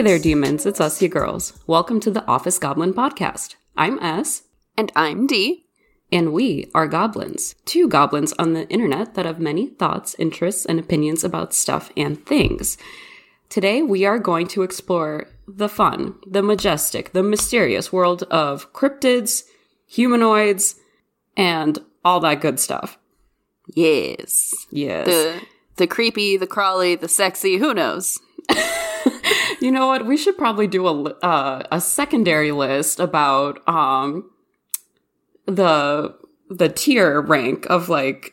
Hey there, demons. It's us, you girls. Welcome to the Office Goblin Podcast. I'm S, And I'm D. and we are goblins. Two goblins on the internet that have many thoughts, interests, and opinions about stuff and things. Today, we are going to explore the fun, the majestic, the mysterious world of cryptids, humanoids, and all that good stuff. Yes. Yes. The the creepy, the crawly, the sexy, who knows? You know what? We should probably do a uh, a secondary list about um the the tier rank of like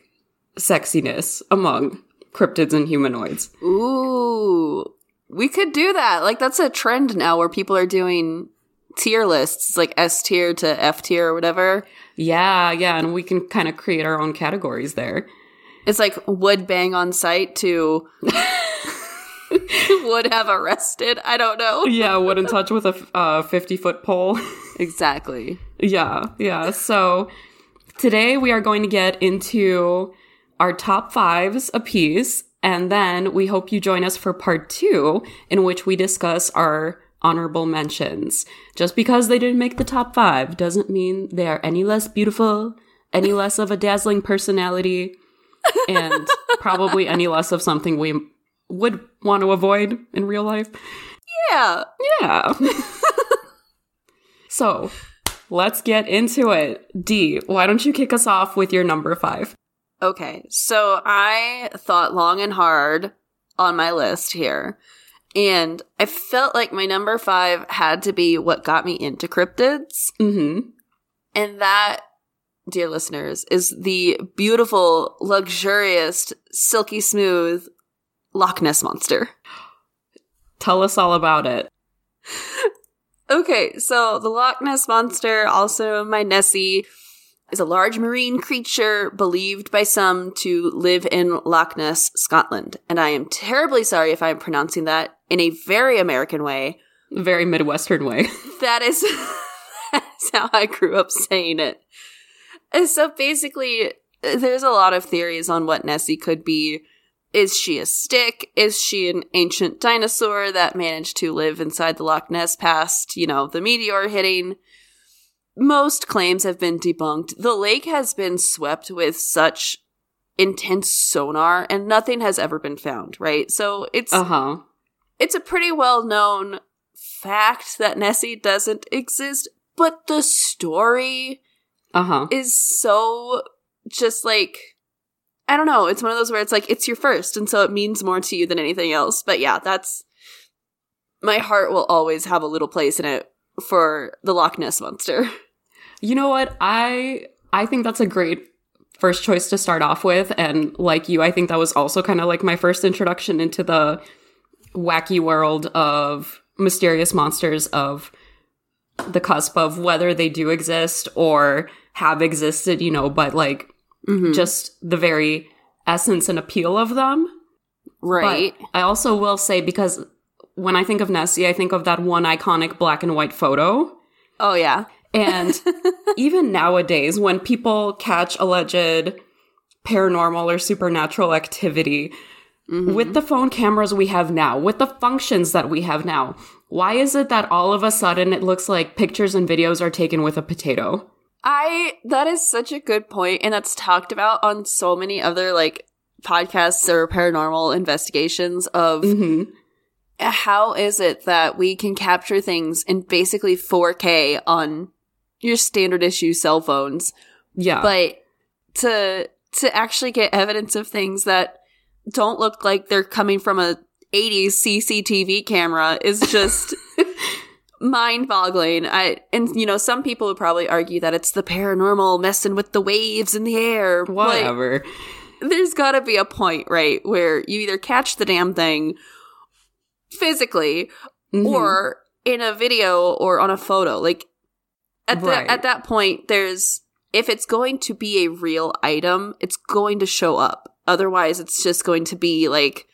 sexiness among cryptids and humanoids. Ooh. We could do that. Like that's a trend now where people are doing tier lists, like S tier to F tier or whatever. Yeah, yeah, and we can kind of create our own categories there. It's like would bang on sight to would have arrested. I don't know. Yeah, would in touch with a uh, fifty foot pole. Exactly. Yeah, yeah. So today we are going to get into our top fives apiece, and then we hope you join us for part two, in which we discuss our honorable mentions. Just because they didn't make the top five doesn't mean they are any less beautiful, any less of a dazzling personality, and probably any less of something we would want to avoid in real life. Yeah. Yeah. so let's get into it. D, why don't you kick us off with your number five? Okay, so I thought long and hard on my list here, and I felt like my number five had to be what got me into cryptids, Mm-hmm. and that, dear listeners, is the beautiful, luxurious, silky smooth Loch Ness monster. Tell us all about it. Okay, so the Loch Ness monster, also my Nessie, is a large marine creature believed by some to live in Loch Ness, Scotland. And I am terribly sorry if I'm pronouncing that in a very American way. Very Midwestern way. That is that's how I grew up saying it. And so basically, there's a lot of theories on what Nessie could be. Is she a stick? Is she an ancient dinosaur that managed to live inside the Loch Ness past, you know, the meteor hitting? Most claims have been debunked. The lake has been swept with such intense sonar and nothing has ever been found, right? So it's Uh huh. it's a pretty well known fact that Nessie doesn't exist, but the story Uh huh. is so just like I don't know, it's one of those where it's like it's your first and so it means more to you than anything else. But yeah, that's my heart will always have a little place in it for the Loch Ness monster. You know what? I I think that's a great first choice to start off with, and like you, I think that was also kind of like my first introduction into the wacky world of mysterious monsters of the cusp of whether they do exist or have existed, you know, but like mm-hmm. just the very essence and appeal of them. Right. But I also will say because when I think of Nessie, I think of that one iconic black and white photo. oh yeah. And even nowadays, when people catch alleged paranormal or supernatural activity mm-hmm. with the phone cameras we have now, with the functions that we have now, why is it that all of a sudden it looks like pictures and videos are taken with a potato? I that is such a good point, and that's talked about on so many other like podcasts or paranormal investigations of hmm how is it that we can capture things in basically 4K on your standard issue cell phones, Yeah. but to to actually get evidence of things that don't look like they're coming from a 80s CCTV camera is just mind-boggling. I and you know some people would probably argue that it's the paranormal messing with the waves in the air. Whatever. there's got to be a point, right, where you either catch the damn thing physically Mhm. or in a video or on a photo. Like at Right. the, at that point, there's if it's going to be a real item, it's going to show up. Otherwise, it's just going to be like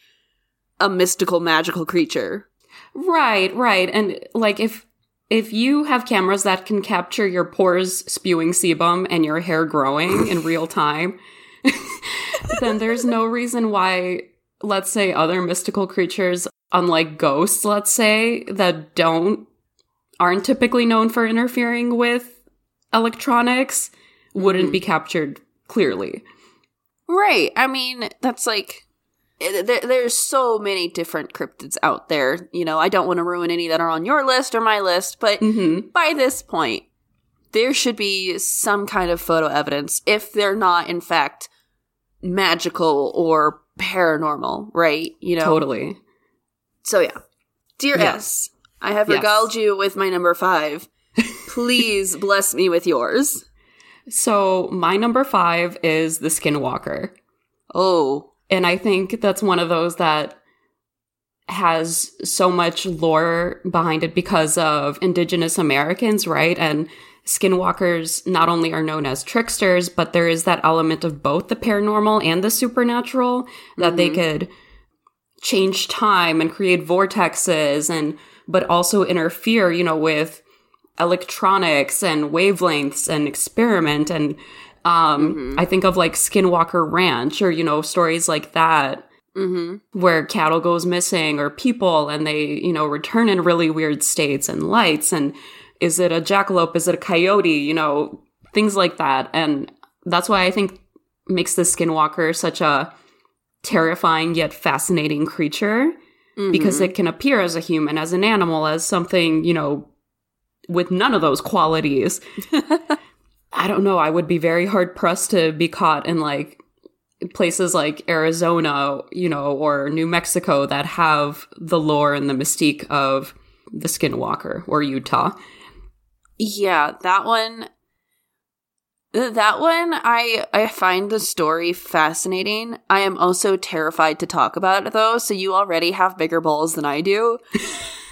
a mystical, magical creature. Right, right. And like if if you have cameras that can capture your pores spewing sebum and your hair growing in real time, then there's no reason why let's say other mystical creatures unlike ghosts, let's say, that don't aren't typically known for interfering with electronics, wouldn't Mhm. be captured clearly. Right. I mean, that's like there, there's so many different cryptids out there. You know, I don't want to ruin any that are on your list or my list, but hmm by this point, there should be some kind of photo evidence if they're not, in fact, magical or paranormal, right? You know, Totally. So yeah, dear Yeah. S, I have Yes. regaled you with my number five. Please bless me with yours. So my number five is the Skinwalker. Oh, And I think that's one of those that has so much lore behind it because of indigenous Americans, right? And skinwalkers not only are known as tricksters, but there is that element of both the paranormal and the supernatural that they Mhm. could change time and create vortexes and but also interfere, you know, with electronics and wavelengths and experiment and um Mhm. I think of like Skinwalker Ranch or you know stories like that mm-hmm. where cattle goes missing or people and they, you know, return in really weird states and lights and is it a jackalope, is it a coyote, you know, things like that. And that's why I think makes the skinwalker such a terrifying yet fascinating creature because Mm-hmm. it can appear as a human, as an animal, as something, you know, with none of those qualities. I don't know, I would be very hard pressed to be caught in like places like Arizona, you know, or New Mexico that have the lore and the mystique of the skinwalker or Utah. yeah, that one. That one, I I find the story fascinating. I am also terrified to talk about it though. So you already have bigger balls than I do.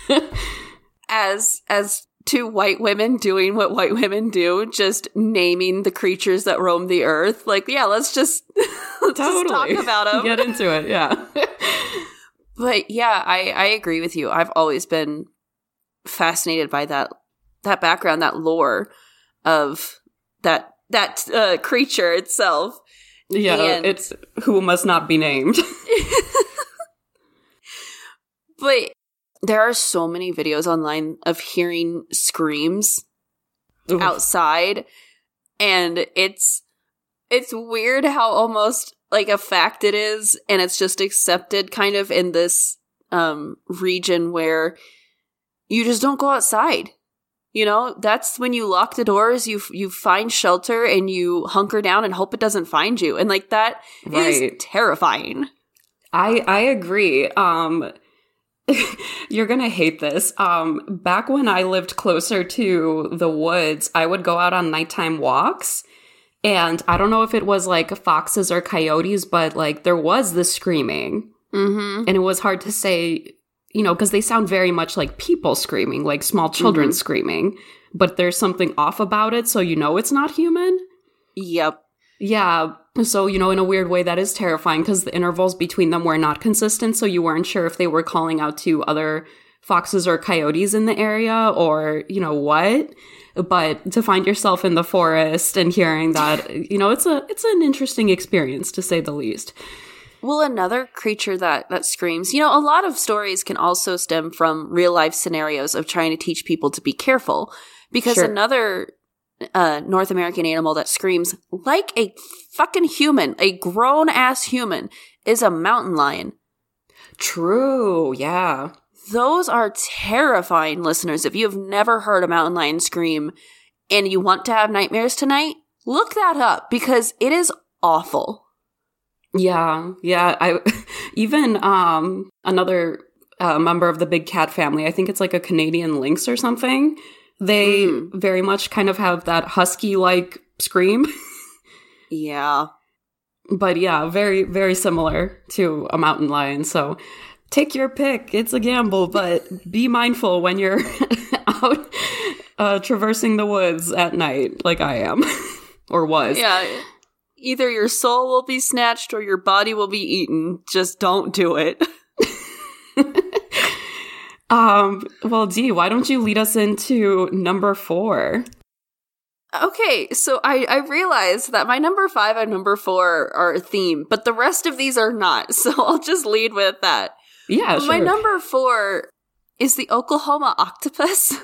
as as two white women doing what white women do, just naming the creatures that roam the earth. Like, yeah, let's just, let's just talk about them. Get into it, yeah. But yeah, I I agree with you. I've always been fascinated by that that background, that lore of that that uh, creature itself. yeah, And- it's who must not be named. But there are so many videos online of hearing screams Oof. outside and it's it's weird how almost like a fact it is and it's just accepted kind of in this um region where you just don't go outside you know that's when you lock the doors you you find shelter and you hunker down and hope it doesn't find you and like that is Right. terrifying I I agree. Um you're going to hate this. Um back when I lived closer to the woods, I would go out on nighttime walks and I don't know if it was like foxes or coyotes, but like there was the screaming mm-hmm and it was hard to say, you know, because they sound very much like people screaming, like small children Mhm. screaming, but there's something off about it so you know it's not human. yep Yeah. So, you know, in a weird way, that is terrifying because the intervals between them were not consistent. So you weren't sure if they were calling out to other foxes or coyotes in the area or, you know, what. But to find yourself in the forest and hearing that, you know, it's a, it's an interesting experience to say the least. Well, another creature that that screams. You know, a lot of stories can also stem from real life scenarios of trying to teach people to be careful. Because Sure. another uh, North American animal that screams like a fucking human, a grown ass human, is a mountain lion. True. Yeah. Those are terrifying, listeners. If you have never heard a mountain lion scream and you want to have nightmares tonight, look that up because it is awful. Yeah, yeah. I even um another uh, member of the big cat family. I think it's like a Canadian lynx or something. They Mm. very much kind of have that husky like scream, Yeah. but yeah, very very similar to a mountain lion. So take your pick. It's a gamble, but be mindful when you're out uh, traversing the woods at night, like I am or was. Yeah. Either your soul will be snatched or your body will be eaten. Just don't do it. Um. Well, Dee, why don't you lead us into number four? Okay, so I, I realized that my number five and number four are a theme, but the rest of these are not. So I'll just lead with that. Yeah, sure. My number four is the Oklahoma octopus.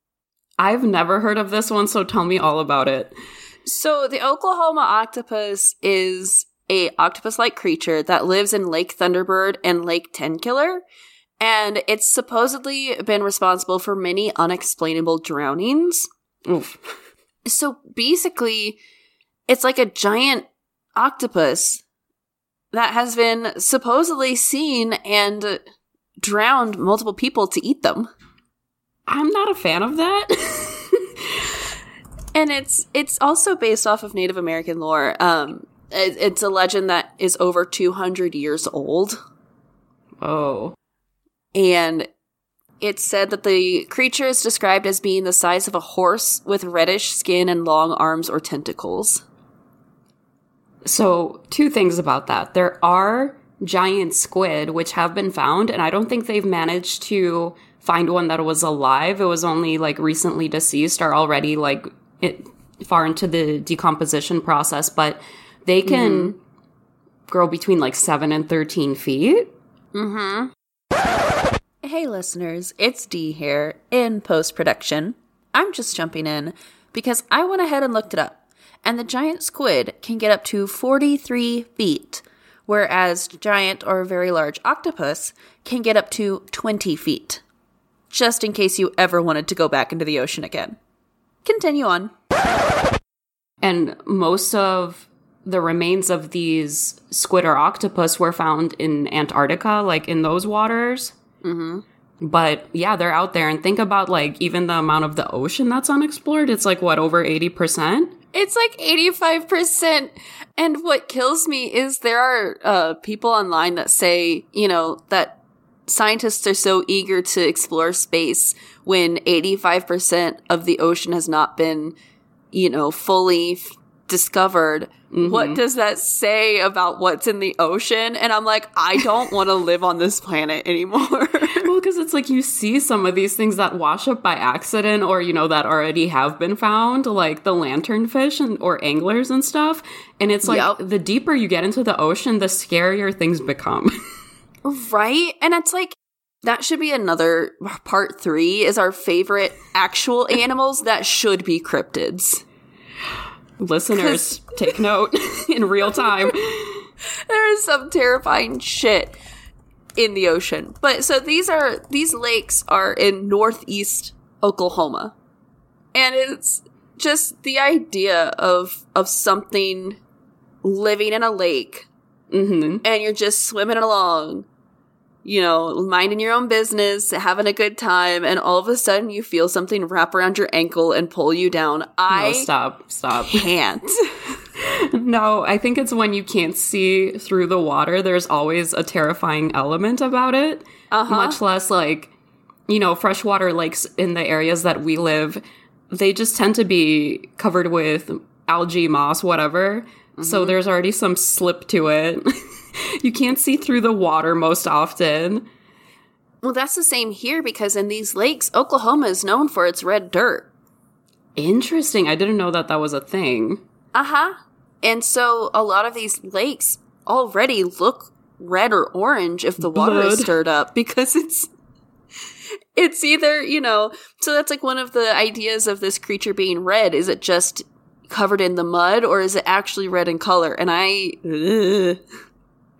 I've never heard of this one, so tell me all about it. So the Oklahoma octopus is a octopus-like creature that lives in Lake Thunderbird and Lake Tenkiller, and it's supposedly been responsible for many unexplainable drownings. Oof. So basically, it's like a giant octopus that has been supposedly seen and drowned multiple people to eat them. I'm not a fan of that. and it's it's also based off of Native American lore. Um, it, it's a legend that is over 200 years old, oh. And it said that the creature is described as being the size of a horse with reddish skin and long arms or tentacles. So, two things about that. There are giant squid which have been found, and I don't think they've managed to find one that was alive. It was only like recently deceased or already like it, far into the decomposition process, but they can mm-hmm. grow between like 7 and 13 feet. Mm-hmm. Hey, listeners, it's Dee here in post production. I'm just jumping in because I went ahead and looked it up, and the giant squid can get up to 43 feet, whereas giant or very large octopus can get up to 20 feet. Just in case you ever wanted to go back into the ocean again. Continue on. And most of the remains of these squid or octopus were found in Antarctica, like in those waters. Mm-hmm. But yeah, they're out there. And think about like even the amount of the ocean that's unexplored. It's like what, over 80%? It's like 85%. And what kills me is there are uh, people online that say, you know, that scientists are so eager to explore space when 85% of the ocean has not been, you know, fully f- discovered. What mm-hmm. does that say about what's in the ocean? And I'm like, I don't want to live on this planet anymore. Well, because it's like you see some of these things that wash up by accident or, you know, that already have been found, like the lanternfish and, or anglers and stuff. And it's like Yep. the deeper you get into the ocean, the scarier things become. Right? And it's like that should be another part 3 is our favorite actual animals that should be cryptids. Listeners, take note in real time. There is some terrifying shit in the ocean. But so these are these lakes are in northeast Oklahoma. And it's just the idea of of something living in a lake hmm and you're just swimming along, you know, minding your own business, having a good time, and all of a sudden you feel something wrap around your ankle and pull you down. No, I stop, stop. can't. No, I think it's when you can't see through the water. There's always a terrifying element about it. Uh-huh. Much less like, you know, freshwater lakes in the areas that we live, they just tend to be covered with algae, moss, whatever. So there's already some slip to it. you can't see through the water most often. well, that's the same here because in these lakes, Oklahoma is known for its red dirt. Interesting. I didn't know that that was a thing. Uh huh. And so a lot of these lakes already look red or orange if the water is stirred up because it's it's either you know so that's like one of the ideas of this creature being red is it just covered in the mud or is it actually red in color and i ugh.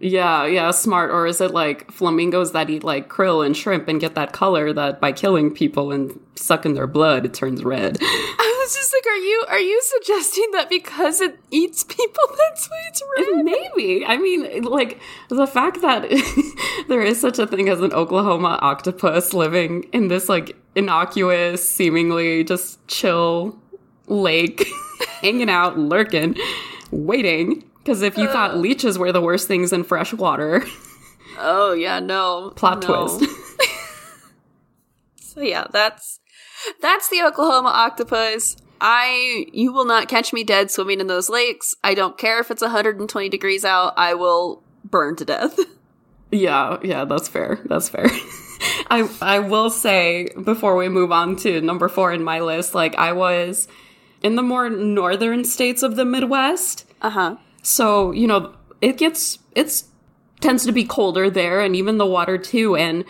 Yeah, yeah, smart. Or is it like flamingos that eat like krill and shrimp and get that color that by killing people and sucking their blood, it turns red? i was just like are you are you suggesting that because it eats people that's why it's eh, red Maybe. I mean, like the fact that there is such a thing as an Oklahoma octopus living in this like innocuous, seemingly just chill lake, hanging out, lurking, waiting. Because if you thought leeches were the worst things in fresh water. oh yeah no plot no. twist. So yeah, that's that's the Oklahoma octopus. I you will not catch me dead swimming in those lakes. I don't care if it's 120 degrees out. I will burn to death. Yeah, yeah, that's fair. That's fair. I I will say before we move on to number 4 in my list, like I was in the more northern states of the Midwest. Uh-huh. So, you know, it gets it's tends to be colder there and even the water too. And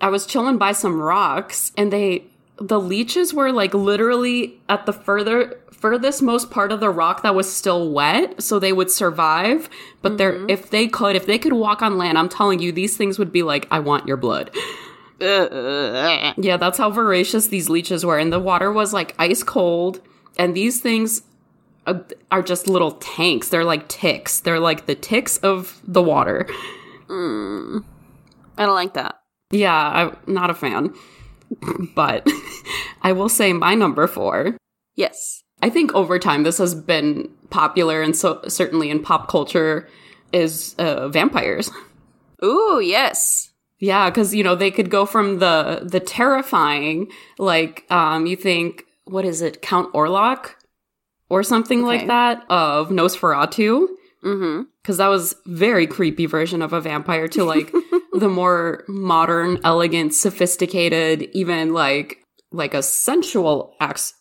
I was chilling by some rocks and they, the leeches were like literally at the further furthest most part of the rock that was still wet so they would survive. But they're mm-hmm. if they could if they could walk on land i'm telling you these things would be like i want your blood. Yeah that's how voracious these leeches were. And the water was like ice cold. And these things uh, are just little tanks they're like ticks they're like the ticks of the water I don't like that. yeah i'm not a fan but i will say my number four Yes. I think over time this has been popular and so certainly in pop culture is uh, vampires. Ooh, yes. Yeah, because you know they could go from the the terrifying, like um, you think what is it, Count Orlok, or something Okay. like that of Nosferatu, Mm-hmm. because that was very creepy version of a vampire to like the more modern, elegant, sophisticated, even like like a sensual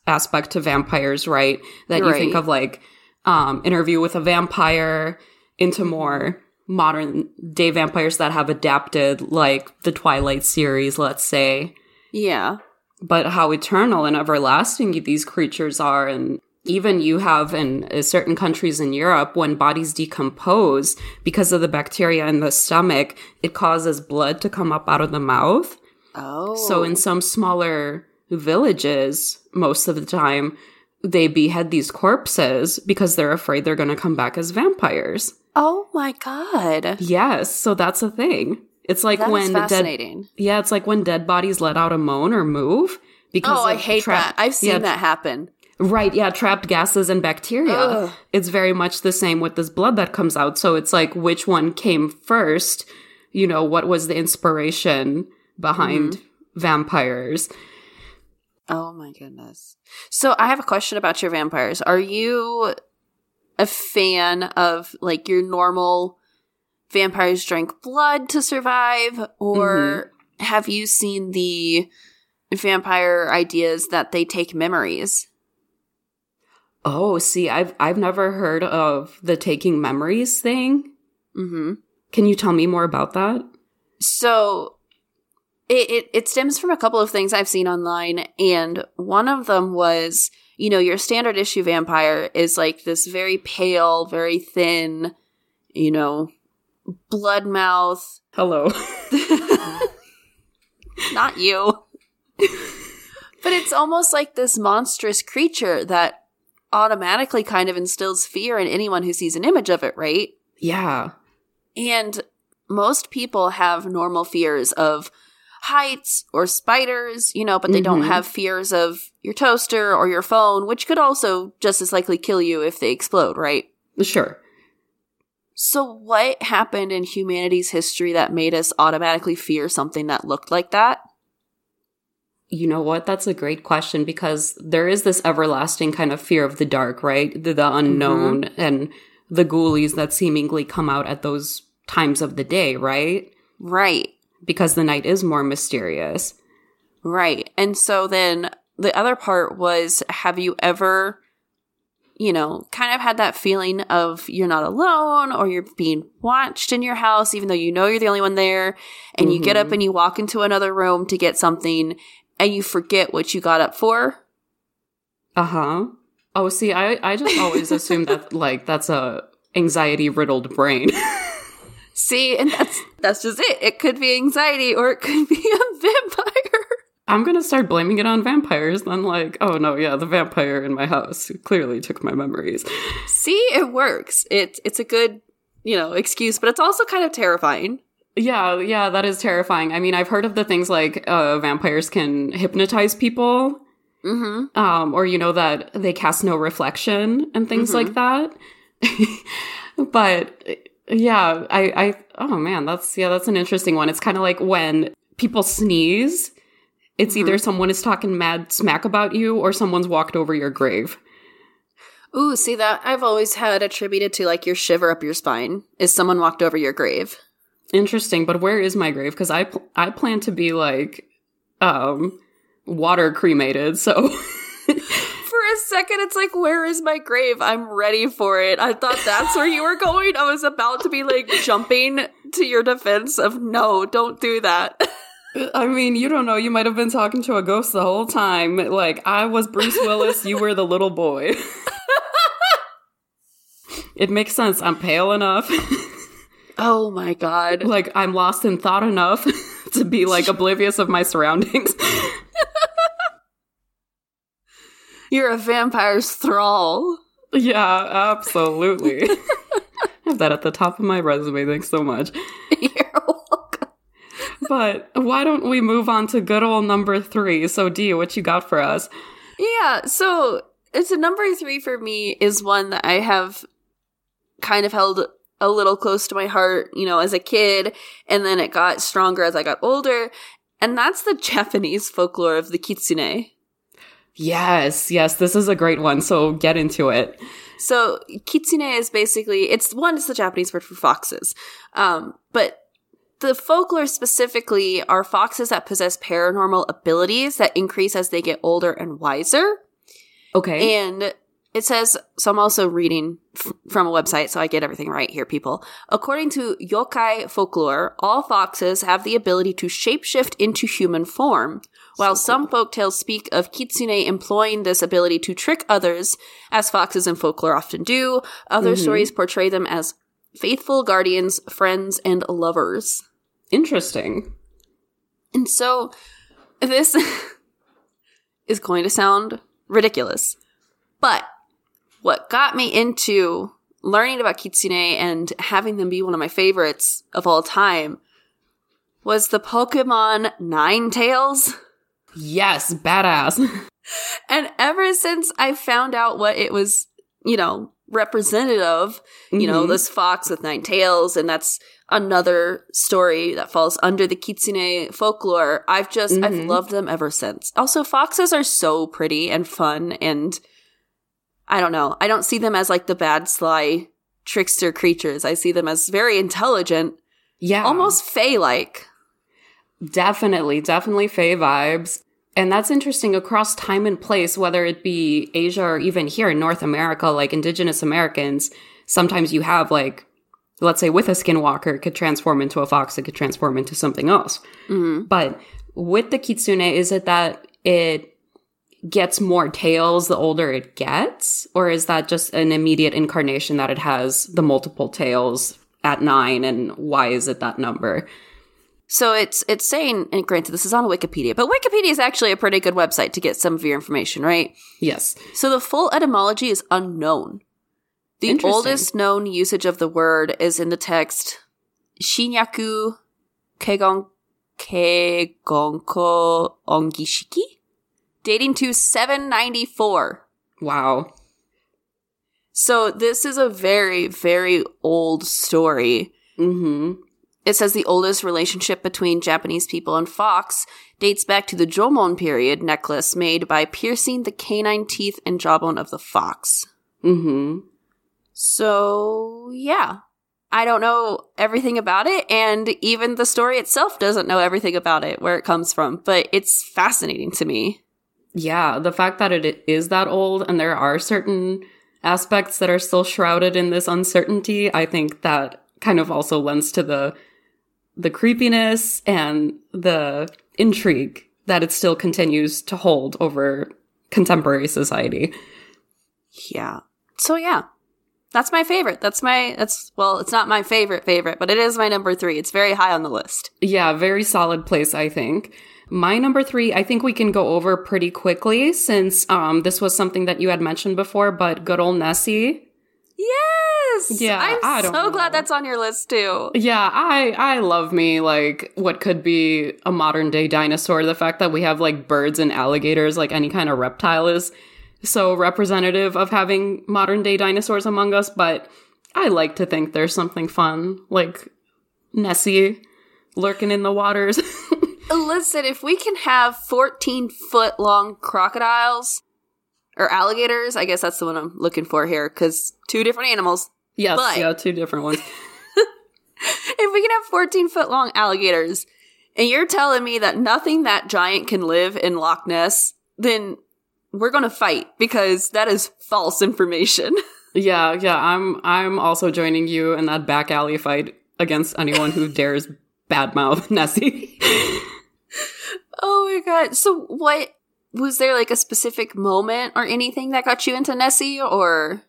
aspect to vampires, right? That you think of like um, Interview with a Vampire into more modern day vampires that have adapted, like the Twilight series, let's say. Yeah. But how eternal and everlasting these creatures are, and even you have in uh, certain countries in Europe, when bodies decompose because of the bacteria in the stomach, it causes blood to come up out of the mouth. Oh. So in some smaller villages, most of the time, they behead these corpses because they're afraid they're going to come back as vampires. Oh my god. Yes, so that's a thing. It's like That when dead, fascinating. yeah, it's like when dead bodies let out a moan or move because Oh, I hate trap- that. I've seen yeah, that happen. Right, yeah, trapped gases and bacteria. Ugh. It's very much the same with this blood that comes out. So it's like which one came first? You know, what was the inspiration behind Mm-hmm. vampires? Oh my goodness. So I have a question about your vampires. Are you a fan of like your normal vampires drink blood to survive or have you seen the vampire ideas that they take memories? Oh, see, I've I've never heard of the taking memories thing. Mhm. Can you tell me more about that? So it, it it stems from a couple of things I've seen online, and one of them was, you know, your standard issue vampire is like this very pale, very thin, you know, blood mouth. Hello. Not you. but it's almost like this monstrous creature that automatically kind of instills fear in anyone who sees an image of it, right? yeah. And most people have normal fears of heights or spiders, you know, but they don't Mhm. have fears of your toaster or your phone, which could also just as likely kill you if they explode, right? Sure. So, what happened in humanity's history that made us automatically fear something that looked like that? You know what? That's a great question because there is this everlasting kind of fear of the dark, right? The, the mm-hmm. unknown and the ghoulies that seemingly come out at those times of the day, right? Right, Because the night is more mysterious. right. And so then the other part was have you ever, you know, kind of had that feeling of you're not alone or you're being watched in your house, even though you know you're the only one there, and you get up mm-hmm. and you walk into another room to get something and you forget what you got up for? Uh huh. Oh, see, I, I just always assume that, like, that's a anxiety riddled brain. See, and that's that's just it. It could be anxiety or it could be a vampire. I'm gonna start blaming it on vampires. Then, like, oh no, yeah, the vampire in my house clearly took my memories. See, it works. It it's a good, you know, excuse, but it's also kind of terrifying. Yeah, yeah, that is terrifying. I mean, I've heard of the things like uh, vampires can hypnotize people, Mm-hmm. um, or you know that they cast no reflection and things like that. but yeah, I, I, oh man, that's yeah, that's an interesting one. It's kind of like when people sneeze. It's either someone is talking mad smack about you or someone's walked over your grave. Ooh, see that I've always had attributed to like your shiver up your spine is someone walked over your grave. Interesting, but where is my grave? Because I pl- I plan to be like um water cremated. So For a second, it's like, where is my grave? I'm ready for it. I thought that's where you were going. I was about to be like jumping to your defense of no, don't do that. I mean, you don't know. You might have been talking to a ghost the whole time. Like, I was Bruce Willis, you were the little boy. it makes sense. I'm pale enough. Oh my god. like, I'm lost in thought enough to be, like, oblivious of my surroundings. You're a vampire's thrall. yeah, absolutely. I have that at the top of my resume. Thanks so much. You're welcome. But why don't we move on to good old number three? So, Dee, what you got for us? Yeah, so it's a number three for me is one that I have kind of held a little close to my heart, you know, as a kid, and then it got stronger as I got older. And that's the Japanese folklore of the kitsune. Yes, yes, this is a great one. So, get into it. So kitsune is basically it's one it's the Japanese word for foxes. Um, but the folklore specifically are foxes that possess paranormal abilities that increase as they get older and wiser. Okay. And it says, so I'm also reading f- from a website, so I get everything right here, people. According to yokai folklore, all foxes have the ability to shapeshift into human form. While some folktales speak of kitsune employing this ability to trick others, as foxes in folklore often do, other mm-hmm. stories portray them as faithful guardians, friends, and lovers. Interesting. And so this is going to sound ridiculous. But what got me into learning about kitsune and having them be one of my favorites of all time was the Pokemon Ninetales. Yes, badass. And ever since I found out what it was, you know, representative you know, Mhm. this fox with nine tails, and that's another story that falls under the kitsune folklore. I've just, I've Mhm. loved them ever since. Also, foxes are so pretty and fun, and I don't know. I don't see them as like the bad, sly trickster creatures. I see them as very intelligent, yeah. almost fae like. Definitely, definitely Fae vibes. And that's interesting across time and place, whether it be Asia or even here in North America, like indigenous Americans, sometimes you have like, let's say with a skinwalker, it could transform into a fox, it could transform into something else. Mm-hmm. But with the kitsune, is it that it gets more tails the older it gets? Or is that just an immediate incarnation that it has the multiple tails at nine? And why is it that number? So it's it's saying, and granted, this is on Wikipedia, but Wikipedia is actually a pretty good website to get some of your information, right? Yes. So the full etymology is unknown. The oldest known usage of the word is in the text Shinyaku Kegon Kegonko Ongishiki, dating to 794. Wow. So this is a very, very old story. Mm-hmm. It says the oldest relationship between Japanese people and fox dates back to the Jomon period necklace made by piercing the canine teeth and jawbone of the fox. Mm-hmm. So, yeah. I don't know everything about it, and even the story itself doesn't know everything about it, where it comes from, but it's fascinating to me. Yeah, the fact that it is that old and there are certain aspects that are still shrouded in this uncertainty, I think that kind of also lends to the the creepiness and the intrigue that it still continues to hold over contemporary society. Yeah. So, yeah. That's my favorite. That's my, that's, well, it's not my favorite favorite, but it is my number three. It's very high on the list. Yeah, very solid place, I think. My number three, I think we can go over pretty quickly since um, this was something that you had mentioned before, but good old Nessie. Yes! Yeah, I'm I don't so know. glad that's on your list too. Yeah, I I love me like what could be a modern day dinosaur. The fact that we have like birds and alligators, like any kind of reptile, is so representative of having modern day dinosaurs among us. But I like to think there's something fun, like Nessie lurking in the waters. Listen, if we can have 14 foot long crocodiles or alligators, I guess that's the one I'm looking for here because two different animals. yes, But- yeah, two different ones. If we can have 14 foot long alligators and you're telling me that nothing that giant can live in Loch Ness, then we're going to fight because that is false information. Yeah, yeah, I'm I'm also joining you in that back alley fight against anyone who dares badmouth Nessie. Oh my god. So what was there like a specific moment or anything that got you into Nessie or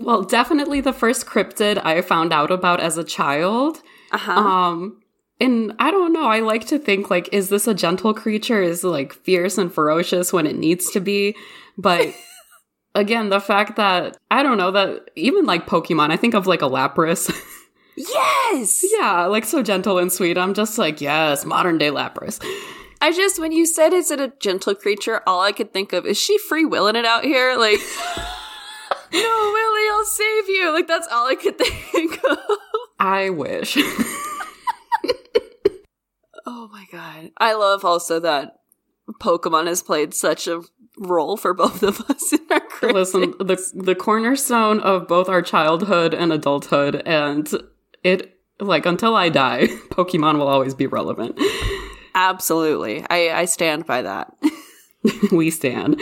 well, definitely the first cryptid I found out about as a child. uh-huh. Um, and I don't know. I like to think like, is this a gentle creature? Is it, like fierce and ferocious when it needs to be? But again, the fact that I don't know that even like Pokemon, I think of like a Lapras. yes. yeah, like so gentle and sweet. I'm just like, yes, modern day Lapras. I just when you said is it a gentle creature, all I could think of is she free willing it out here? Like No, Willy, I'll save you. Like that's all I could think of. I wish. Oh my god. I love also that Pokemon has played such a role for both of us in our careers. Listen, the the cornerstone of both our childhood and adulthood, and it like until I die, Pokemon will always be relevant. Absolutely. I, I stand by that. we stand.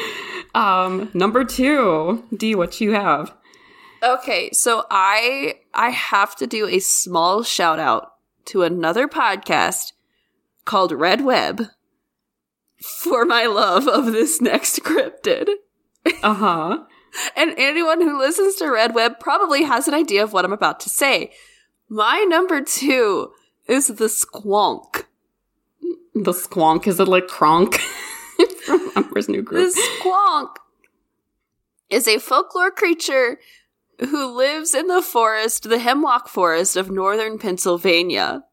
Um, number two, D, what you have? Okay, so I I have to do a small shout out to another podcast called Red Web for my love of this next cryptid. Uh huh. And anyone who listens to Red Web probably has an idea of what I'm about to say. My number two is the squonk. The squonk is it like Kronk from Emperor's New Groove? The squonk is a folklore creature who lives in the forest, the hemlock forest of northern Pennsylvania.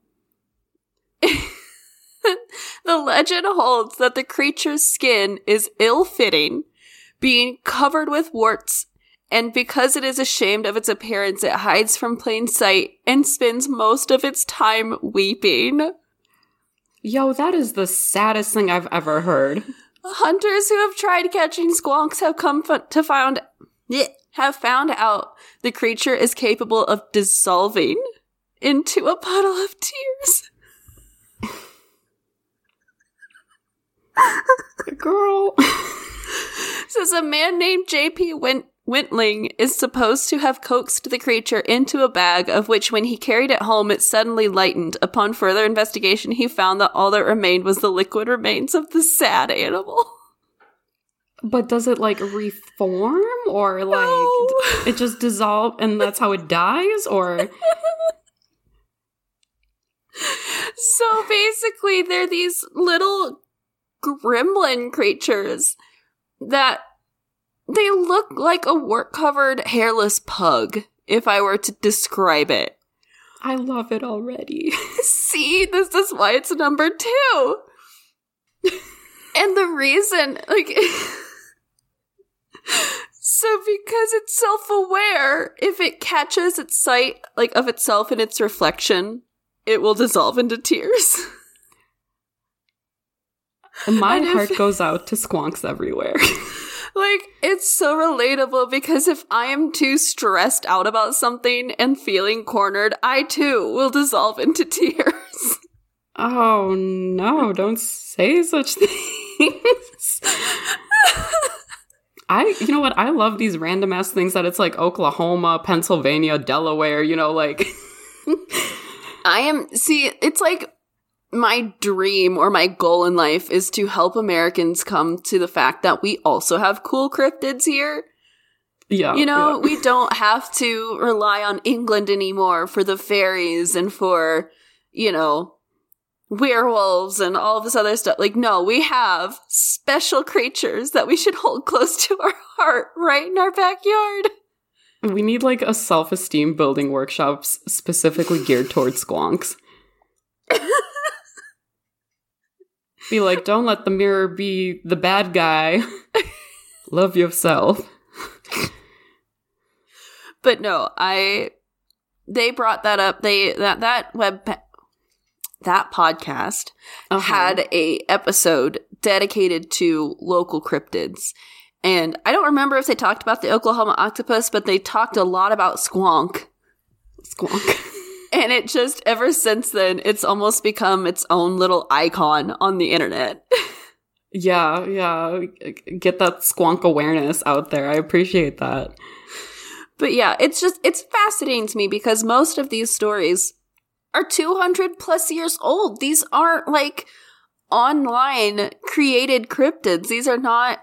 the legend holds that the creature's skin is ill fitting, being covered with warts, and because it is ashamed of its appearance, it hides from plain sight and spends most of its time weeping. Yo, that is the saddest thing I've ever heard. Hunters who have tried catching squonks have come f- to found have found out the creature is capable of dissolving into a puddle of tears. Girl. Says a man named J.P. Wint- Wentling is supposed to have coaxed the creature into a bag, of which, when he carried it home, it suddenly lightened. Upon further investigation, he found that all that remained was the liquid remains of the sad animal. But does it like reform or like No. it just dissolve and that's how it dies or So basically, they're these little gremlin creatures that they look like a wart covered hairless pug, if I were to describe it. I love it already. See, this is why it's number two. and the reason, like, so because it's self aware, if it catches its sight, like, of itself in its reflection, it will dissolve into tears. My if- heart goes out to squonks everywhere. Like, it's so relatable because if I am too stressed out about something and feeling cornered, I too will dissolve into tears. oh no, don't say such things. I, you know what? I love these random ass things that it's like Oklahoma, Pennsylvania, Delaware, you know, like, I am, see, it's like my dream or my goal in life is to help Americans come to the fact that we also have cool cryptids here. yeah. You know, yeah. we don't have to rely on England anymore for the fairies and for, you know, werewolves and all this other stuff. Like, no, we have special creatures that we should hold close to our heart right in our backyard. We need like a self esteem building workshops specifically geared towards squonks. be like, don't let the mirror be the bad guy. Love yourself. But no, I they brought that up. They that that web that podcast Uh-huh. had a episode dedicated to local cryptids. And I don't remember if they talked about the Oklahoma octopus, but they talked a lot about squonk. squonk. And it just ever since then, it's almost become its own little icon on the internet. yeah, yeah. Get that squonk awareness out there. I appreciate that. But yeah, it's just it's fascinating to me because most of these stories are 200 plus years old. These aren't like online created cryptids. These are not,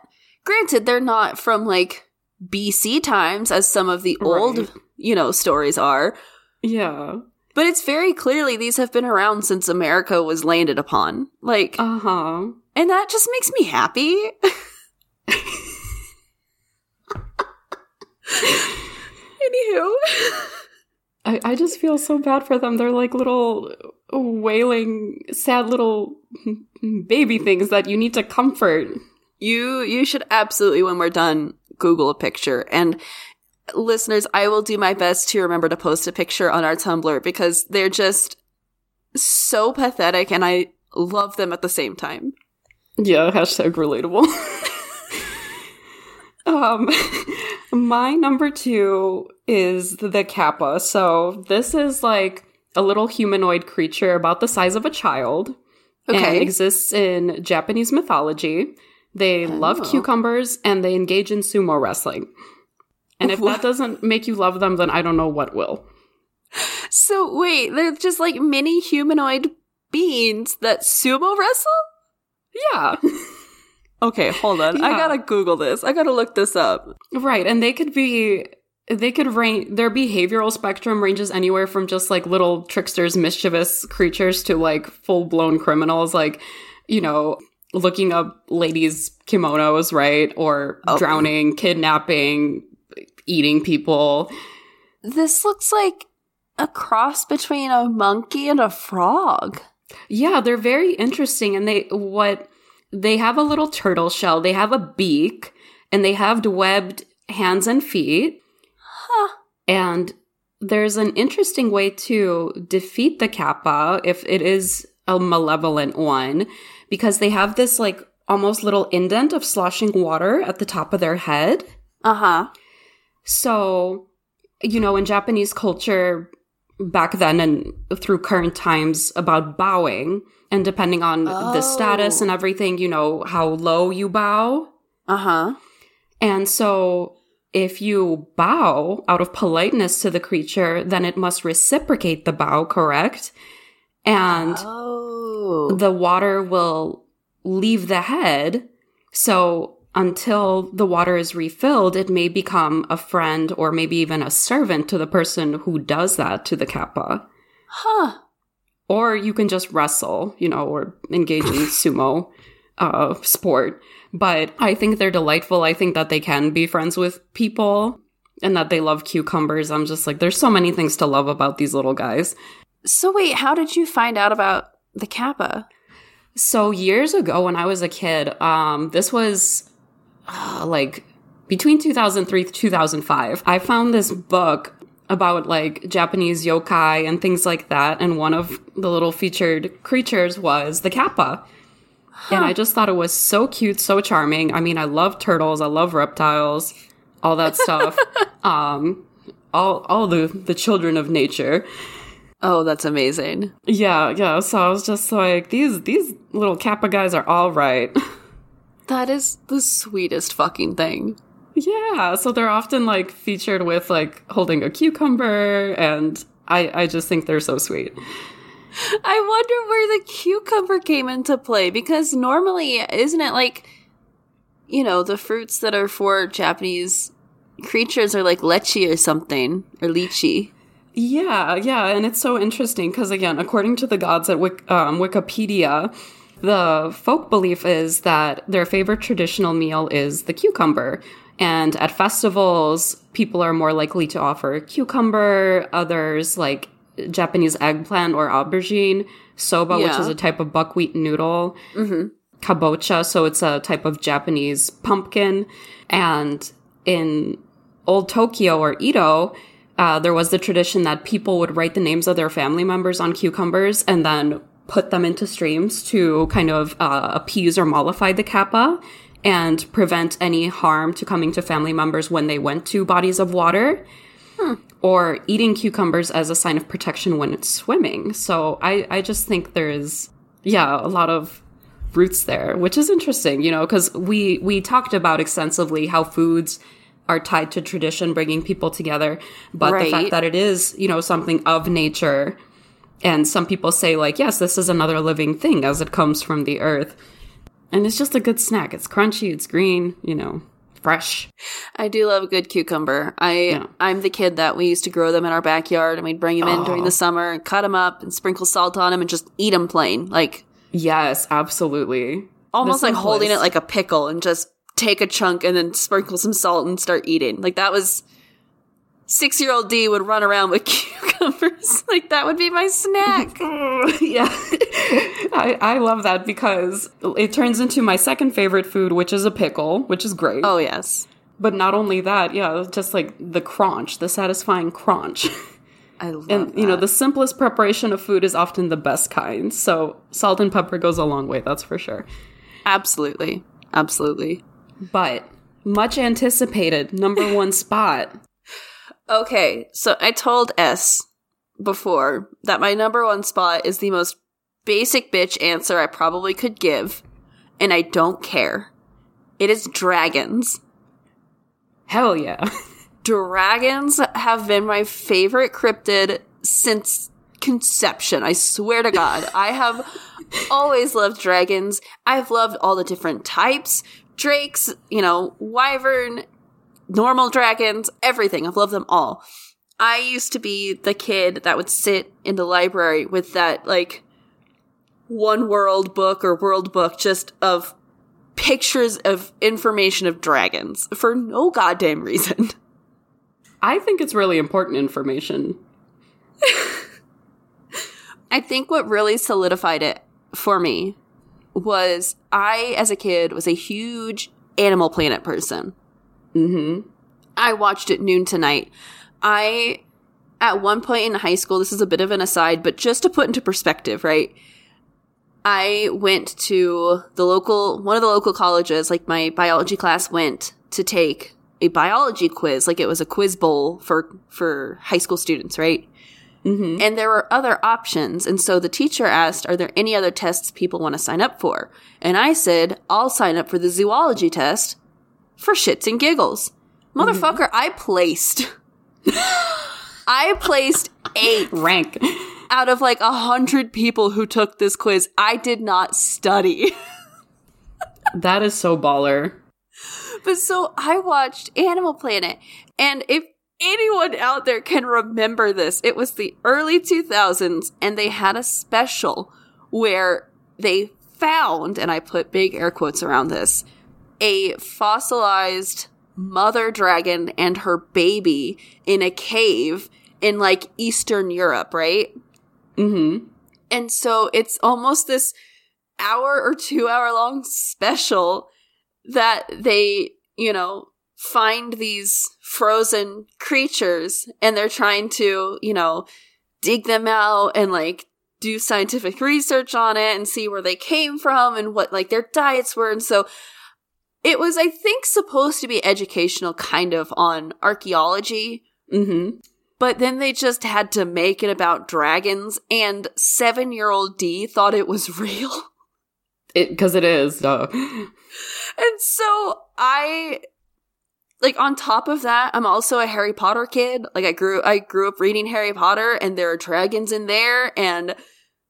granted, they're not from like BC times as some of the old, you know, stories are. Yeah. But it's very clearly these have been around since America was landed upon. Like, Uh huh. and that just makes me happy. Anywho. I, I just feel so bad for them. They're like little wailing, sad little baby things that you need to comfort. You you should absolutely when we're done Google a picture and listeners, I will do my best to remember to post a picture on our Tumblr because they're just so pathetic and I love them at the same time. Yeah, hashtag relatable. um, my number two is the Kappa. So this is like a little humanoid creature about the size of a child. Okay. And exists in Japanese mythology. They love Oh. cucumbers and they engage in sumo wrestling. And if that doesn't make you love them, then I don't know what will. So wait, they're just like mini humanoid beings that sumo wrestle? Yeah. Okay, hold on. I gotta Google this. I gotta look this up. Right, and they could be they could range their behavioral spectrum ranges anywhere from just like little tricksters, mischievous creatures to like full blown criminals, like you know, looking up ladies' kimonos, right, or Oh. drowning, kidnapping, eating people. This looks like a cross between a monkey and a frog. Yeah, they're very interesting, and they what they have a little turtle shell, they have a beak, and they have webbed hands and feet. Huh. And there's an interesting way to defeat the Kappa if it is a malevolent one, because they have this like almost little indent of sloshing water at the top of their head. Uh-huh. So, you know, in Japanese culture back then and through current times about bowing, and depending on the status Oh. and everything, you know, how low you bow. Uh-huh. And so, if you bow out of politeness to the creature, then it must reciprocate the bow, correct? And Oh. the water will leave the head. So, until the water is refilled, it may become a friend or maybe even a servant to the person who does that to the kappa. Huh. Or you can just wrestle, you know, or engage in sumo uh, sport. But I think they're delightful. I think that they can be friends with people and that they love cucumbers. I'm just like, there's so many things to love about these little guys. So wait, how did you find out about the kappa? So years ago when I was a kid, um, this was uh, like between 2003 to 2005, I found this book about like Japanese yokai and things like that. And one of the little featured creatures was the kappa. And I just thought it was so cute, so charming. I mean, I love turtles, I love reptiles, all that stuff. um, all all the the children of nature. Oh, that's amazing. Yeah, yeah. So I was just like, these these little kappa guys are all right. That is the sweetest fucking thing. Yeah, so they're often like featured with like holding a cucumber, and I I just think they're so sweet. I wonder where the cucumber came into play because normally, isn't it like, you know, the fruits that are for Japanese creatures are like lechi or something, or lychee. Yeah, yeah, and it's so interesting because again, according to the gods at Wik- um, Wikipedia, the folk belief is that their favorite traditional meal is the cucumber. And at festivals, people are more likely to offer cucumber, others like Japanese eggplant or aubergine, soba, which is a type of buckwheat noodle, kabocha, so it's a type of Japanese pumpkin. And in old Tokyo or Edo, uh, there was the tradition that people would write the names of their family members on cucumbers and then put them into streams to kind of uh, appease or mollify the kappa and prevent any harm to coming to family members when they went to bodies of water or eating cucumbers as a sign of protection when it's swimming. So I, I just think there's, yeah, a lot of roots there, which is interesting, you know, because we, we talked about extensively how foods are tied to tradition, bringing people together. But the fact that it is, you know, something of nature And some people say, like, yes, this is another living thing as it comes from the earth. And it's just a good snack. It's crunchy, it's green, you know, fresh. I do love a good cucumber. I Yeah. I'm the kid that we used to grow them in our backyard and we'd bring them in during Oh. the summer and cut them up and sprinkle salt on them and just eat them plain. Like Yes, absolutely. almost like holding it like a pickle and just take a chunk and then sprinkle some salt and start eating. Like that was six year old D would run around with cucumbers. like that would be my snack. yeah. I, I love that because it turns into my second favorite food, which is a pickle, which is great. oh yes. But not only that, yeah, just like the crunch, the satisfying crunch. I love and, you know, the simplest preparation of food is often the best kind. So salt and pepper goes a long way, that's for sure. absolutely. Absolutely. But much anticipated number one spot. Okay, so I told S before that my number one spot is the most basic bitch answer I probably could give, and I don't care. It is dragons. Hell yeah. Dragons have been my favorite cryptid since conception. I swear to God. I have always loved dragons. I've loved all the different types drakes, you know, wyvern, normal dragons, everything. I've loved them all. I used to be the kid that would sit in the library with that, like, one world book or world book just of pictures of information of dragons for no goddamn reason. I think it's really important information. I think what really solidified it for me was I, as a kid, was a huge Animal Planet person. Mm-hmm. I watched it noon to night. I, at one point in high school, this is a bit of an aside, but just to put into perspective, right? I went to the local, one of the local colleges, like my biology class went to take a biology quiz, like it was a quiz bowl for, for high school students, right? Mm-hmm. And there were other options. And so the teacher asked, Are there any other tests people want to sign up for? And I said, I'll sign up for the zoology test for shits and giggles. Motherfucker, I placed. I placed eight Rank. out of like a hundred people who took this quiz. I did not study. That is so baller. But so I watched Animal Planet, and if anyone out there can remember this, it was the early 2000s, and they had a special where they found, and I put big air quotes around this, a fossilized mother dragon and her baby in a cave in like Eastern Europe, right? Mm-hmm. And so it's almost this hour or two hour long special that they, you know, find these frozen creatures and they're trying to, you know, dig them out and like do scientific research on it and see where they came from and what like their diets were. And so it was, I think, supposed to be educational kind of on archaeology Mm-hmm. but then they just had to make it about dragons, and seven year old D thought it was real. It because it is. Duh. And so I like on top of that, I'm also a Harry Potter kid. Like I grew I grew up reading Harry Potter and there are dragons in there and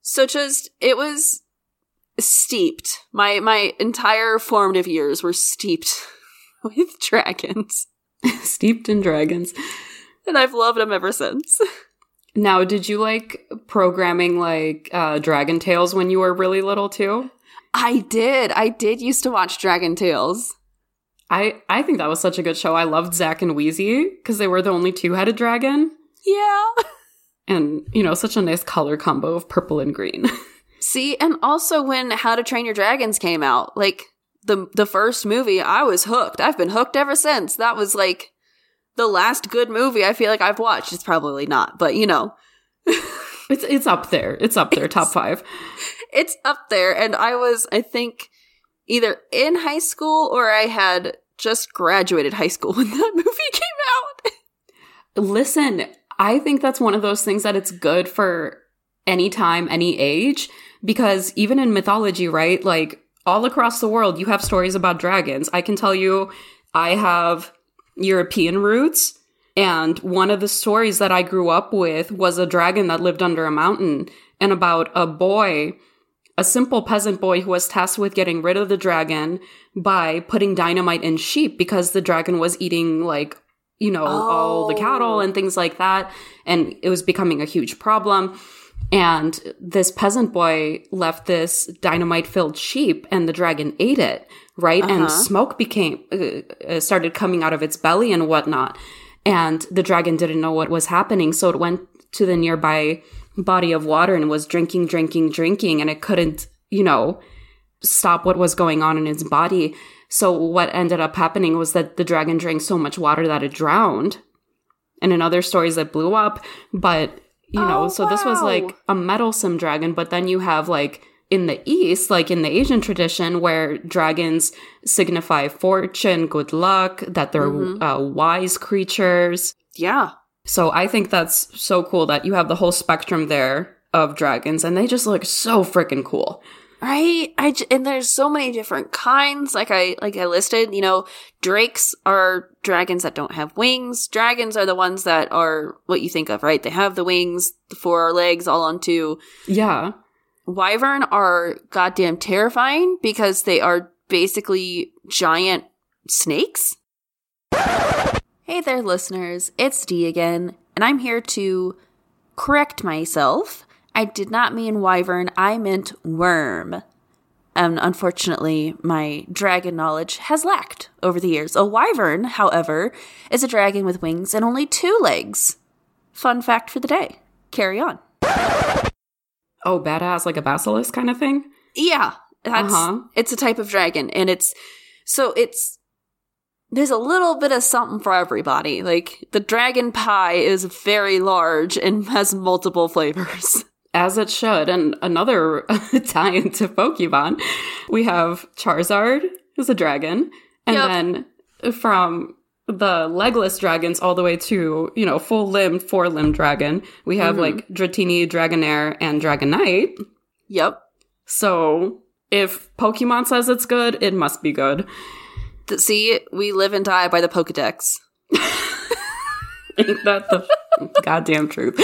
so just it was steeped. My my entire formative years were steeped with dragons. Steeped in dragons. And I've loved them ever since. Now, did you like programming like uh, Dragon Tales when you were really little too? I did. I did used to watch Dragon Tales. I I think that was such a good show. I loved Zak and Wheezie because they were the only two-headed dragon, Yeah. and you know, such a nice color combo of purple and green. See, and also when How to Train Your Dragons came out, like the the first movie, I was hooked. I've been hooked ever since. That was like the last good movie I feel like I've watched. It's probably not, but you know, it's it's up there. It's up there, top five. it's up there. And I was, I think, either in high school or I had just graduated high school when that movie came out. Listen, I think that's one of those things that it's good for any time, any age, because even in mythology, right? Like all across the world, you have stories about dragons. I can tell you, I have European roots. And one of the stories that I grew up with was a dragon that lived under a mountain and about a boy, a simple peasant boy who was tasked with getting rid of the dragon by putting dynamite in sheep because the dragon was eating like, you know, oh. all the cattle and things like that. And it was becoming a huge problem. And this peasant boy left this dynamite filled sheep and the dragon ate it, right? Uh-huh. And smoke became, uh, started coming out of its belly and whatnot and the dragon didn't know what was happening. So it went to the nearby body of water and was drinking, drinking, drinking, and it couldn't, you know, stop what was going on in its body. So what ended up happening was that the dragon drank so much water that it drowned. And in other stories, it blew up. But, you know, oh, so wow. this was like a meddlesome dragon. But then you have like in the East, like in the Asian tradition, where dragons signify fortune, good luck, that they're mm-hmm. uh, wise creatures. Yeah. So I think that's so cool that you have the whole spectrum there of dragons, and they just look so freaking cool. Right? I j- and there's so many different kinds. Like I like I listed, you know, drakes are dragons that don't have wings. Dragons are the ones that are what you think of, right? They have the wings, the four legs all on two. Yeah. Wyvern are goddamn terrifying because they are basically giant snakes. Hey there, listeners. It's Dee again, and I'm here to correct myself. I did not mean wyvern, I meant worm. And unfortunately, my dragon knowledge has lacked over the years. A wyvern, however, is a dragon with wings and only two legs. Fun fact for the day. Carry on. Oh, badass, like a basilisk kind of thing? Yeah. That's, uh-huh. It's a type of dragon. And it's, so it's, there's a little bit of something for everybody. Like, the dragon pie is very large and has multiple flavors. As it should. And another tie into Pokemon, we have Charizard, who's a dragon. And yep. then from the legless dragons all the way to, you know, full limbed, four limbed dragon. We have mm-hmm. like Dratini, Dragonair, and Dragonite. Yep. So if Pokemon says it's good, it must be good. See, we live and die by the Pokedex. Ain't that the goddamn truth?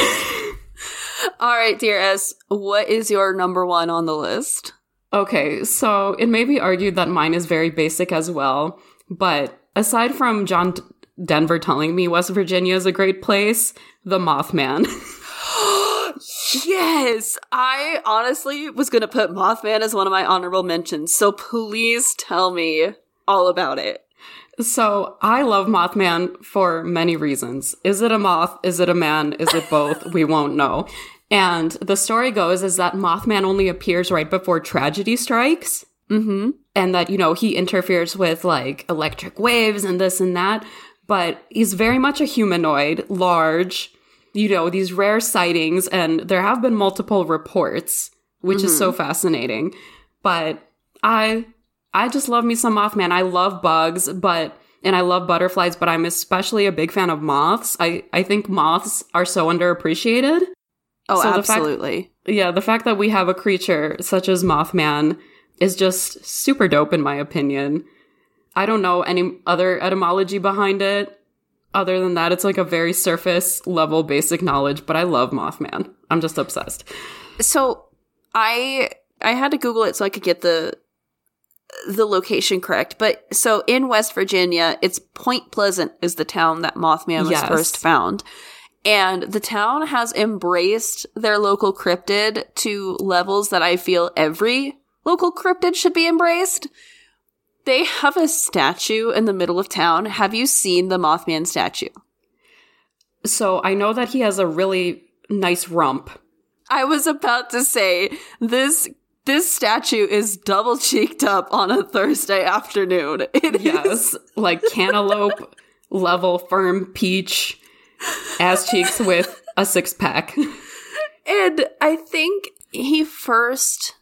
All right, dear S, what is your number one on the list? Okay, so it may be argued that mine is very basic as well, but aside from John D- Denver telling me West Virginia is a great place, the Mothman. yes, I honestly was going to put Mothman as one of my honorable mentions. So please tell me all about it. So I love Mothman for many reasons. Is it a moth? Is it a man? Is it both? we won't know. And the story goes is that Mothman only appears right before tragedy strikes. Mm-hmm. And that, you know, he interferes with like electric waves and this and that. But he's very much a humanoid, large, you know, these rare sightings. And there have been multiple reports, which mm-hmm. is so mm-hmm. fascinating. But I, I just love me some Mothman. I love bugs, but, and I love butterflies, but I'm especially a big fan of moths. I, I think moths are so underappreciated. Oh, so absolutely. Fact, yeah, the fact that we have a creature such as Mothman is just super dope in my opinion. I don't know any other etymology behind it. Other than that, it's like a very surface level basic knowledge, but I love Mothman. I'm just obsessed. So I I had to Google it so I could get the the location correct. But so in West Virginia, it's Point Pleasant is the town that Mothman was yes. first found. And the town has embraced their local cryptid to levels that I feel every local cryptid should be embraced. They have a statue in the middle of town. Have you seen the Mothman statue? So I know that he has a really nice rump. I was about to say this this statue is double cheeked up on a Thursday afternoon. It yes, is. like cantaloupe level firm peach ass cheeks with a six pack. And I think he first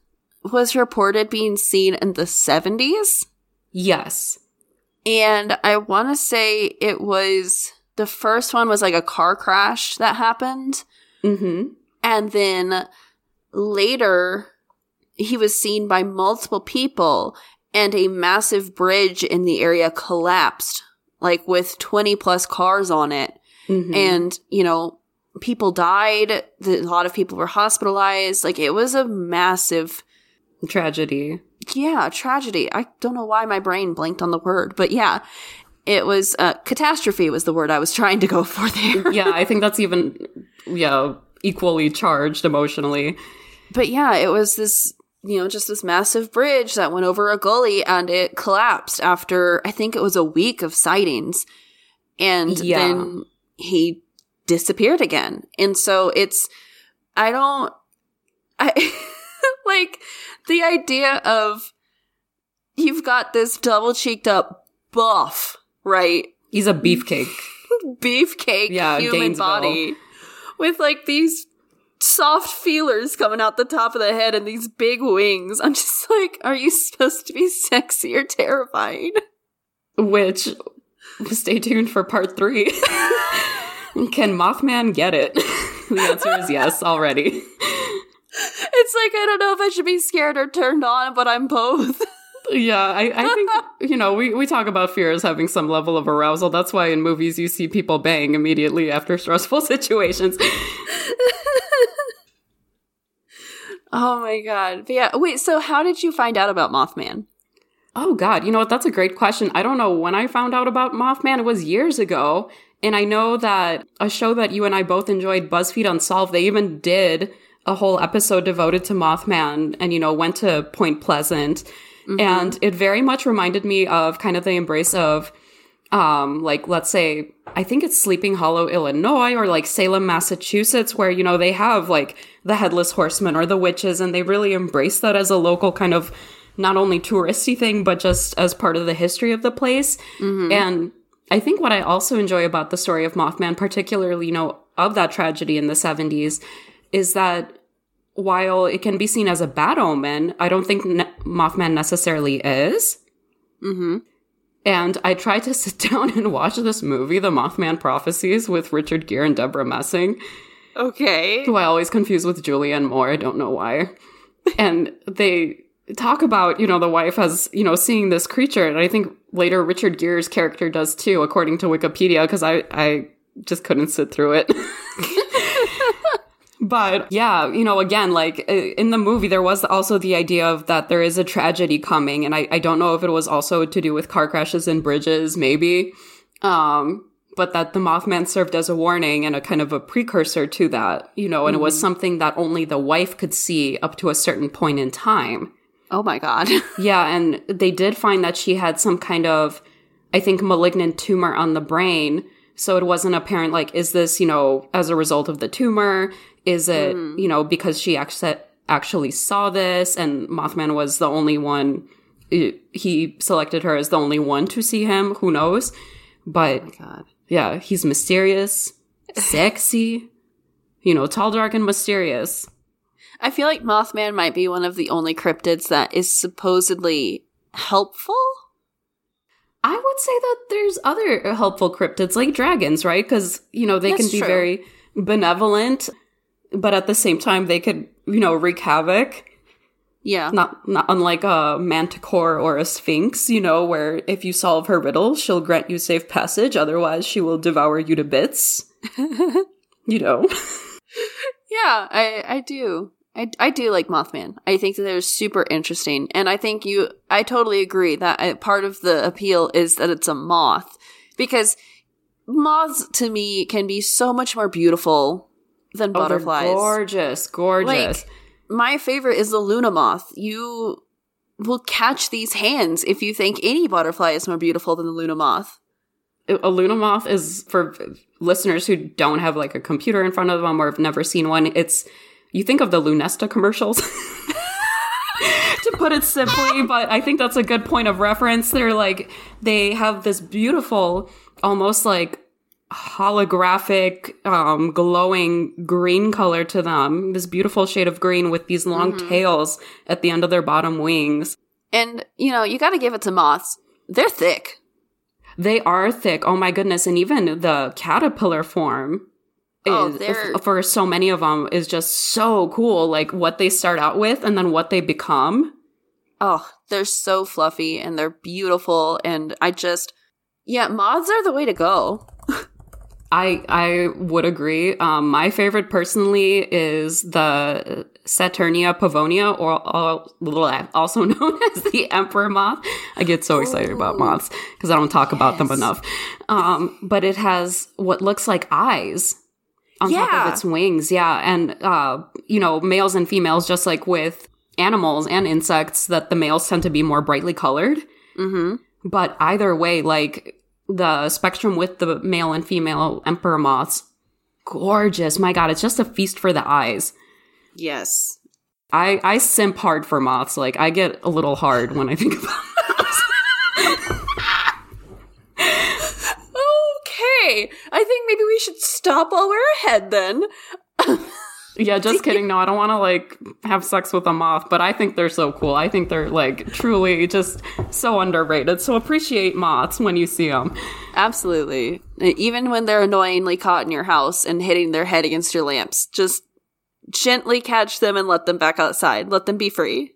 was reported being seen in the 70s. Yes. And I want to say it was the first one was like a car crash that happened. Mm-hmm. And then later, he was seen by multiple people, and a massive bridge in the area collapsed, like with 20 plus cars on it. Mhm. and you know people died the, a lot of people were hospitalized like it was a massive tragedy. yeah tragedy i don't know why my brain blanked on the word but yeah it was uh, catastrophe was the word i was trying to go for there Yeah, I think that's even yeah equally charged emotionally. but yeah it was this you know just this massive bridge that went over a gully and it collapsed after i think it was a week of sightings and Yeah. then he disappeared again and so it's i don't i like the idea of you've got this double cheeked up buff right He's a beefcake. beefcake Yeah, human Gainesville. body with like these soft feelers coming out the top of the head and these big wings. I'm just like, are you supposed to be sexy or terrifying? Which stay tuned for part three. Can Mothman get it? the answer is yes already. It's like I don't know if I should be scared or turned on, but I'm both. Yeah, I, I think you know we, we talk about fear as having some level of arousal. That's why in movies you see people bang immediately after stressful situations. Oh my god. But yeah, wait, so how did you find out about Mothman? Oh God, you know what? That's a great question. I don't know when I found out about Mothman. It was years ago, and I know that a show that you and I both enjoyed, BuzzFeed Unsolved, they even did a whole episode devoted to Mothman, and you know went to Point Pleasant, mm-hmm. and it very much reminded me of kind of the embrace of. Um, like let's say, I think it's Sleepy Hollow, Illinois, or like Salem, Massachusetts, where, you know, they have like the headless horsemen or the witches, and they really embrace that as a local kind of not only touristy thing, but just as part of the history of the place. And I think what I also enjoy about the story of Mothman, particularly, you know, of that tragedy in the 70s, is that while it can be seen as a bad omen, I don't think ne- Mothman necessarily is. Mm-hmm. And I tried to sit down and watch this movie, The Mothman Prophecies, with Richard Gere and Debra Messing, Okay. who I always confuse with Julianne Moore. I don't know why. and they talk about, you know, the wife has, you know, seeing this creature. And I think later Richard Gere's character does too, according to Wikipedia, because I, I just couldn't sit through it. But yeah, you know, again, like uh, in the movie, there was also the idea of that there is a tragedy coming. And I, I don't know if it was also to do with car crashes and bridges, maybe. Um, but that the Mothman served as a warning and a kind of a precursor to that, you know, and it was something that only the wife could see up to a certain point in time. Oh my god. Yeah, and they did find that she had some kind of, I think, malignant tumor on the brain. So it wasn't apparent, like, is this, you know, as a result of the tumor? Is it, mm-hmm. you know, because she actually actually saw this and Mothman was the only one, he selected her as the only one to see him? Who knows? But oh god. yeah, he's mysterious, sexy, you know, tall, dark, and mysterious. I feel like Mothman might be one of the only cryptids that is supposedly helpful. I would say that there's other helpful cryptids like dragons, right? Because, you know, they That's can be true. very benevolent, but at the same time, they could, you know, wreak havoc. Yeah. Not, not unlike a manticore or a sphinx, you know, where if you solve her riddle, she'll grant you safe passage. Otherwise, she will devour you to bits. you know? Yeah, I, I do. I, I do like Mothman. I think that they're super interesting. And I think you, I totally agree that I, part of the appeal is that it's a moth. Because moths to me can be so much more beautiful than Oh, butterflies. gorgeous, gorgeous. Like, my favorite is the Luna moth. You will catch these hands if you think any butterfly is more beautiful than the Luna moth. a luna moth is for listeners who don't have like a computer in front of them or have never seen one it's you think of the lunesta commercials to put it simply but i think that's a good point of reference they're like they have this beautiful almost like holographic um glowing green color to them this beautiful shade of green with these long tails at the end of their bottom wings And, you know, you gotta give it to moths. They're thick. They are thick. Oh my goodness. And even the caterpillar form Oh, is, for so many of them is just so cool. Like what they start out with and then what they become. Oh, they're so fluffy and they're beautiful. And I just, yeah, moths are the way to go. I I would agree. Um, my favorite personally is the Saturnia pavonia, or, or also known as the emperor moth. I get so excited Ooh. about moths because I don't talk yes. about them enough. Um, but it has what looks like eyes on yeah. top of its wings. Yeah, and uh, you know, males and females, just like with animals and insects, that the males tend to be more brightly colored. Mm-hmm. But either way, like the spectrum with the male and female emperor moths. Gorgeous. My god, it's just a feast for the eyes. Yes. I I simp hard for moths. Like I get a little hard when I think about moths. Okay. I think maybe we should stop while we're ahead then. Yeah, just kidding. No, I don't want to like have sex with a moth, but I think they're so cool. I think they're like truly just so underrated. So appreciate moths when you see them. Absolutely. Even when they're annoyingly caught in your house and hitting their head against your lamps, just gently catch them and let them back outside. Let them be free.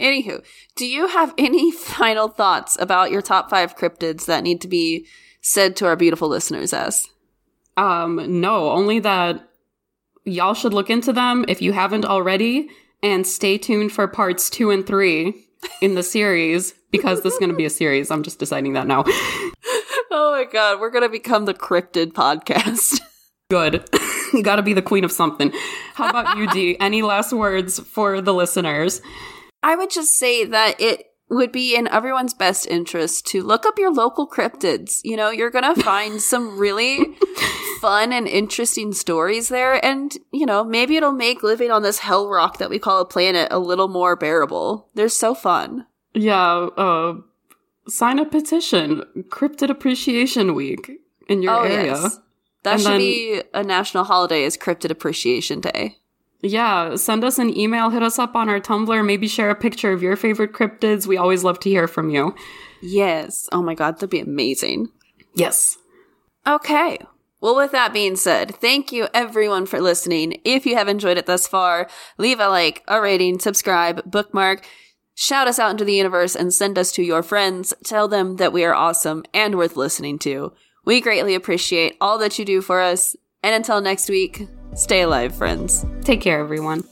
Anywho, do you have any final thoughts about your top five cryptids that need to be said to our beautiful listeners as? Um, no, only that y'all should look into them if you haven't already and stay tuned for parts two and three in the series because this is going to be a series. I'm just deciding that now. Oh my god, we're going to become the cryptid podcast. Good. you got to be the queen of something. How about you, D? Any last words for the listeners? I would just say that it would be in everyone's best interest to look up your local cryptids. You know, you're going to find some really fun and interesting stories there. And, you know, maybe it'll make living on this hell rock that we call a planet a little more bearable. They're so fun. Yeah. Uh, sign a petition, Cryptid Appreciation Week in your oh, area. Yes. That and should then, be a national holiday is Cryptid Appreciation Day. Yeah, send us an email, hit us up on our Tumblr, maybe share a picture of your favorite cryptids. We always love to hear from you. Yes. Oh my god, that'd be amazing. Yes. Okay. Well, with that being said, thank you everyone for listening. If you have enjoyed it thus far, leave a like, a rating, subscribe, bookmark, shout us out into the universe, and send us to your friends. Tell them that we are awesome and worth listening to. We greatly appreciate all that you do for us. And until next week, Stay alive, friends. Take care, everyone.